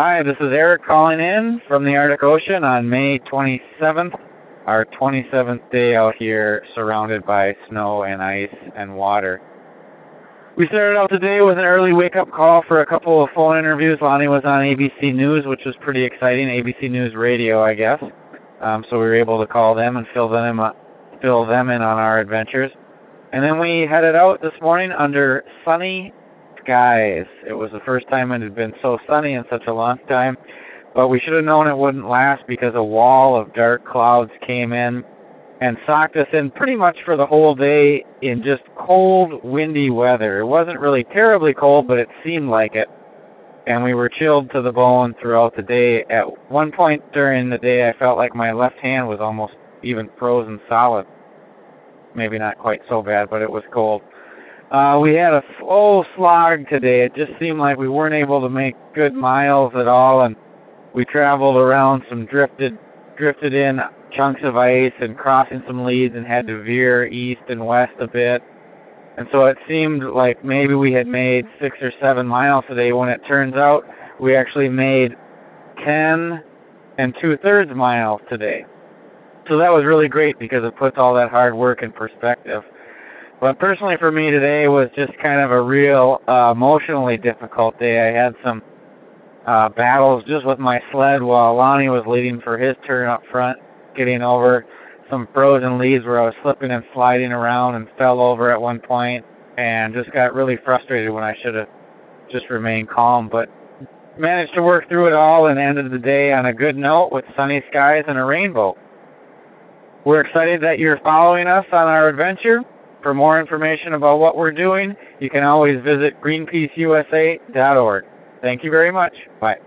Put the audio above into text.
Hi, this is Eric calling in from the Arctic Ocean on May 27th, our 27th day out here surrounded by snow and ice and water. We started out today with an early wake-up call for a couple of phone interviews. Lonnie was on ABC News, which was pretty exciting, ABC News Radio, I guess. Um, so we were able to call them and fill them, in, fill them in on our adventures. And then we headed out this morning under sunny skies. It was the first time it had been so sunny in such a long time, but we should have known it wouldn't last because a wall of dark clouds came in and socked us in pretty much for the whole day in just cold, windy weather. It wasn't really terribly cold, but it seemed like it. And we were chilled to the bone throughout the day. At one point during the day, I felt like my left hand was almost even frozen solid. Maybe not quite so bad, but it was cold. Uh, we had a slow slog today. It just seemed like we weren't able to make good miles at all, and we traveled around some drifted, drifted in chunks of ice and crossing some leads and had to veer east and west a bit. And so it seemed like maybe we had made six or seven miles today when it turns out we actually made 10 and two thirds miles today. So that was really great because it puts all that hard work in perspective. But personally for me today was just kind of a real uh, emotionally difficult day. I had some uh, battles just with my sled while Lonnie was leading for his turn up front, getting over some frozen leads where I was slipping and sliding around and fell over at one point and just got really frustrated when I should have just remained calm. But managed to work through it all and ended the day on a good note with sunny skies and a rainbow. We're excited that you're following us on our adventure. For more information about what we're doing, you can always visit greenpeaceusa.org. Thank you very much. Bye.